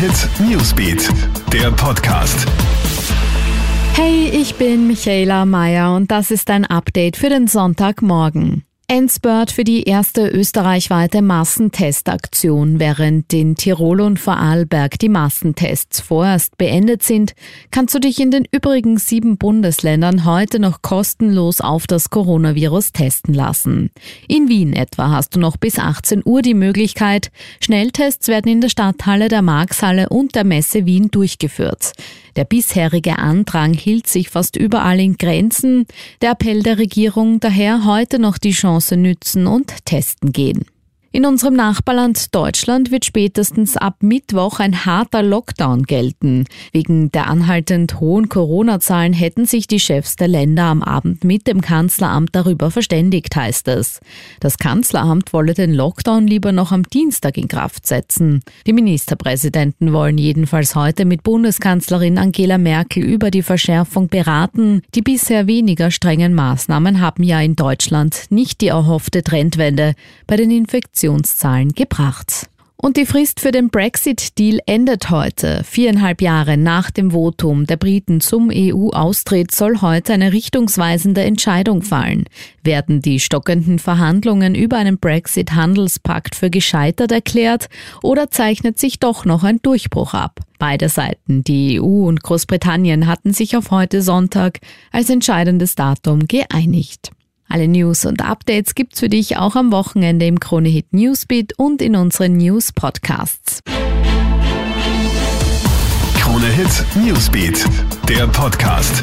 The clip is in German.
Hit Newsbeat, der Podcast. Hey, ich bin Michaela Mayer und das ist ein Update für den Sonntagmorgen. Endspurt für die erste österreichweite Massentestaktion. Während in Tirol und Vorarlberg die Massentests vorerst beendet sind, kannst du dich in den übrigen sieben Bundesländern heute noch kostenlos auf das Coronavirus testen lassen. In Wien etwa hast du noch bis 18 Uhr die Möglichkeit. Schnelltests werden in der Stadthalle, der Markshalle und der Messe Wien durchgeführt. Der bisherige Andrang hielt sich fast überall in Grenzen. Der Appell der Regierung daher heute noch die Chance nützen und testen gehen. In unserem Nachbarland Deutschland wird spätestens ab Mittwoch ein harter Lockdown gelten. Wegen der anhaltend hohen Corona-Zahlen hätten sich die Chefs der Länder am Abend mit dem Kanzleramt darüber verständigt, heißt es. Das Kanzleramt wolle den Lockdown lieber noch am Dienstag in Kraft setzen. Die Ministerpräsidenten wollen jedenfalls heute mit Bundeskanzlerin Angela Merkel über die Verschärfung beraten. Die bisher weniger strengen Maßnahmen haben ja in Deutschland nicht die erhoffte Trendwende bei den Infektionen Infektionszahlen gebracht. Und die Frist für den Brexit-Deal endet heute. Viereinhalb Jahre nach dem Votum der Briten zum EU-Austritt soll heute eine richtungsweisende Entscheidung fallen. Werden die stockenden Verhandlungen über einen Brexit-Handelspakt für gescheitert erklärt oder zeichnet sich doch noch ein Durchbruch ab? Beide Seiten, die EU und Großbritannien, hatten sich auf heute Sonntag als entscheidendes Datum geeinigt. Alle News und Updates gibt's für dich auch am Wochenende im Kronehit Newsbeat und in unseren News Podcasts. Kronehit Newsbeat, der Podcast.